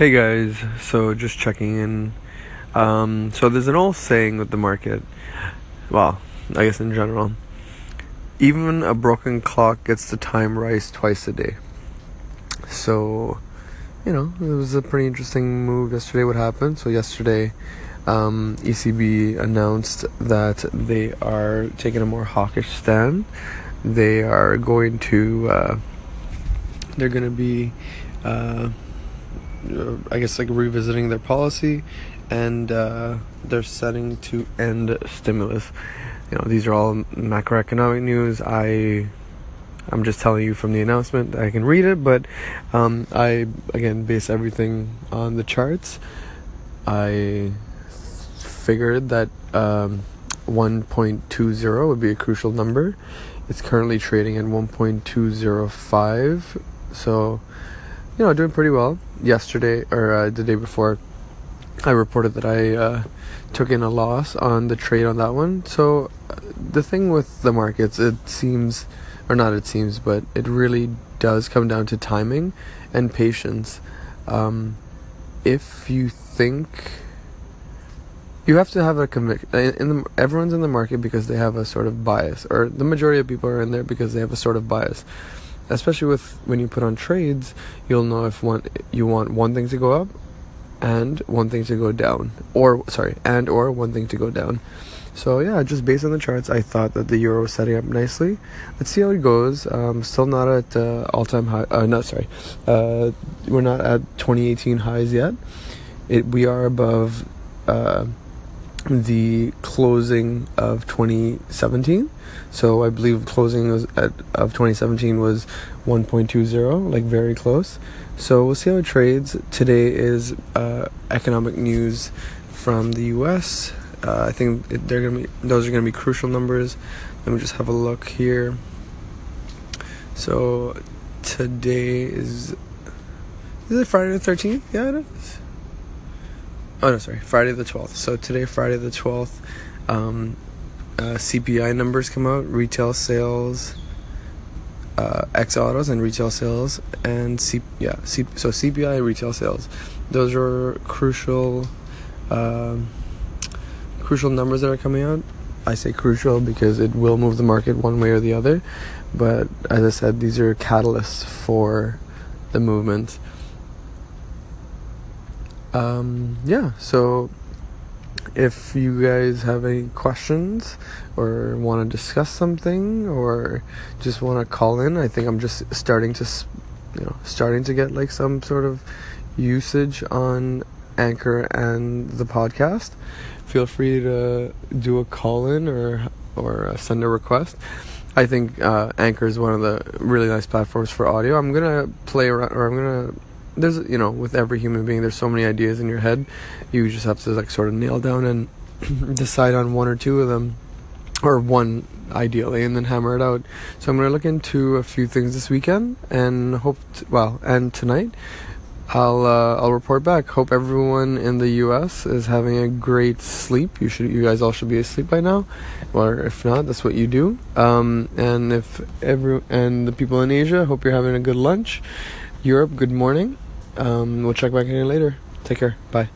Hey guys, so just checking in. Um, so there's an old saying with the market, well, I guess in general, even a broken clock gets the time right twice a day. So, you know, it was a pretty interesting move yesterday. What happened? So yesterday, um, ECB announced that they are taking a more hawkish stand. They are going to, uh, they're going to be. Uh, I guess like revisiting their policy, and uh, they're setting to end stimulus. You know, these are all macroeconomic news. I I'm just telling you from the announcement. I can read it, but um, I again base everything on the charts. I figured that um, 1.20 would be a crucial number. It's currently trading at 1.205, so you know, doing pretty well. Yesterday or uh, the day before, I reported that I uh, took in a loss on the trade on that one. So uh, the thing with the markets, it seems, or not, it seems, but it really does come down to timing and patience. Um, if you think you have to have a conviction in the everyone's in the market because they have a sort of bias or the majority of people are in there because they have a sort of bias especially with when you put on trades, you'll know if one you want one thing to go up and one thing to go down, or sorry, and or one thing to go down. So yeah, just based on the charts, I thought that the euro was setting up nicely. Let's see how it goes. Um, still not at uh, all-time high. Uh, no, sorry, uh, we're not at 2018 highs yet. It we are above uh, the closing of 2017. So I believe closing was at, of 2017 was 1.20, like very close. So we'll see how it trades. Today is uh, economic news from the U.S. Uh, I think they're gonna be those are gonna be crucial numbers. Let me just have a look here. So today is is it Friday the 13th? Yeah, it is. Oh no, sorry, Friday the 12th. So today, Friday the 12th. Um, uh, CPI numbers come out, retail sales, uh, ex autos and retail sales, and C- yeah, C- so CPI retail sales. Those are crucial, uh, crucial numbers that are coming out. I say crucial because it will move the market one way or the other, but as I said, these are catalysts for the movement. Um, yeah, so if you guys have any questions or want to discuss something or just want to call in, I think I'm just starting to, you know, starting to get like some sort of usage on Anchor and the podcast. Feel free to do a call in or or uh, send a request. I think uh, Anchor is one of the really nice platforms for audio. I'm gonna play around, or I'm gonna there's you know with every human being there's so many ideas in your head you just have to like sort of nail down and decide on one or two of them or one ideally and then hammer it out so i'm going to look into a few things this weekend and hope t- well and tonight I'll uh, I'll report back. Hope everyone in the U.S. is having a great sleep. You should you guys all should be asleep by now, or if not, that's what you do. Um, and if every and the people in Asia, hope you're having a good lunch. Europe, good morning. Um, we'll check back in later. Take care. Bye.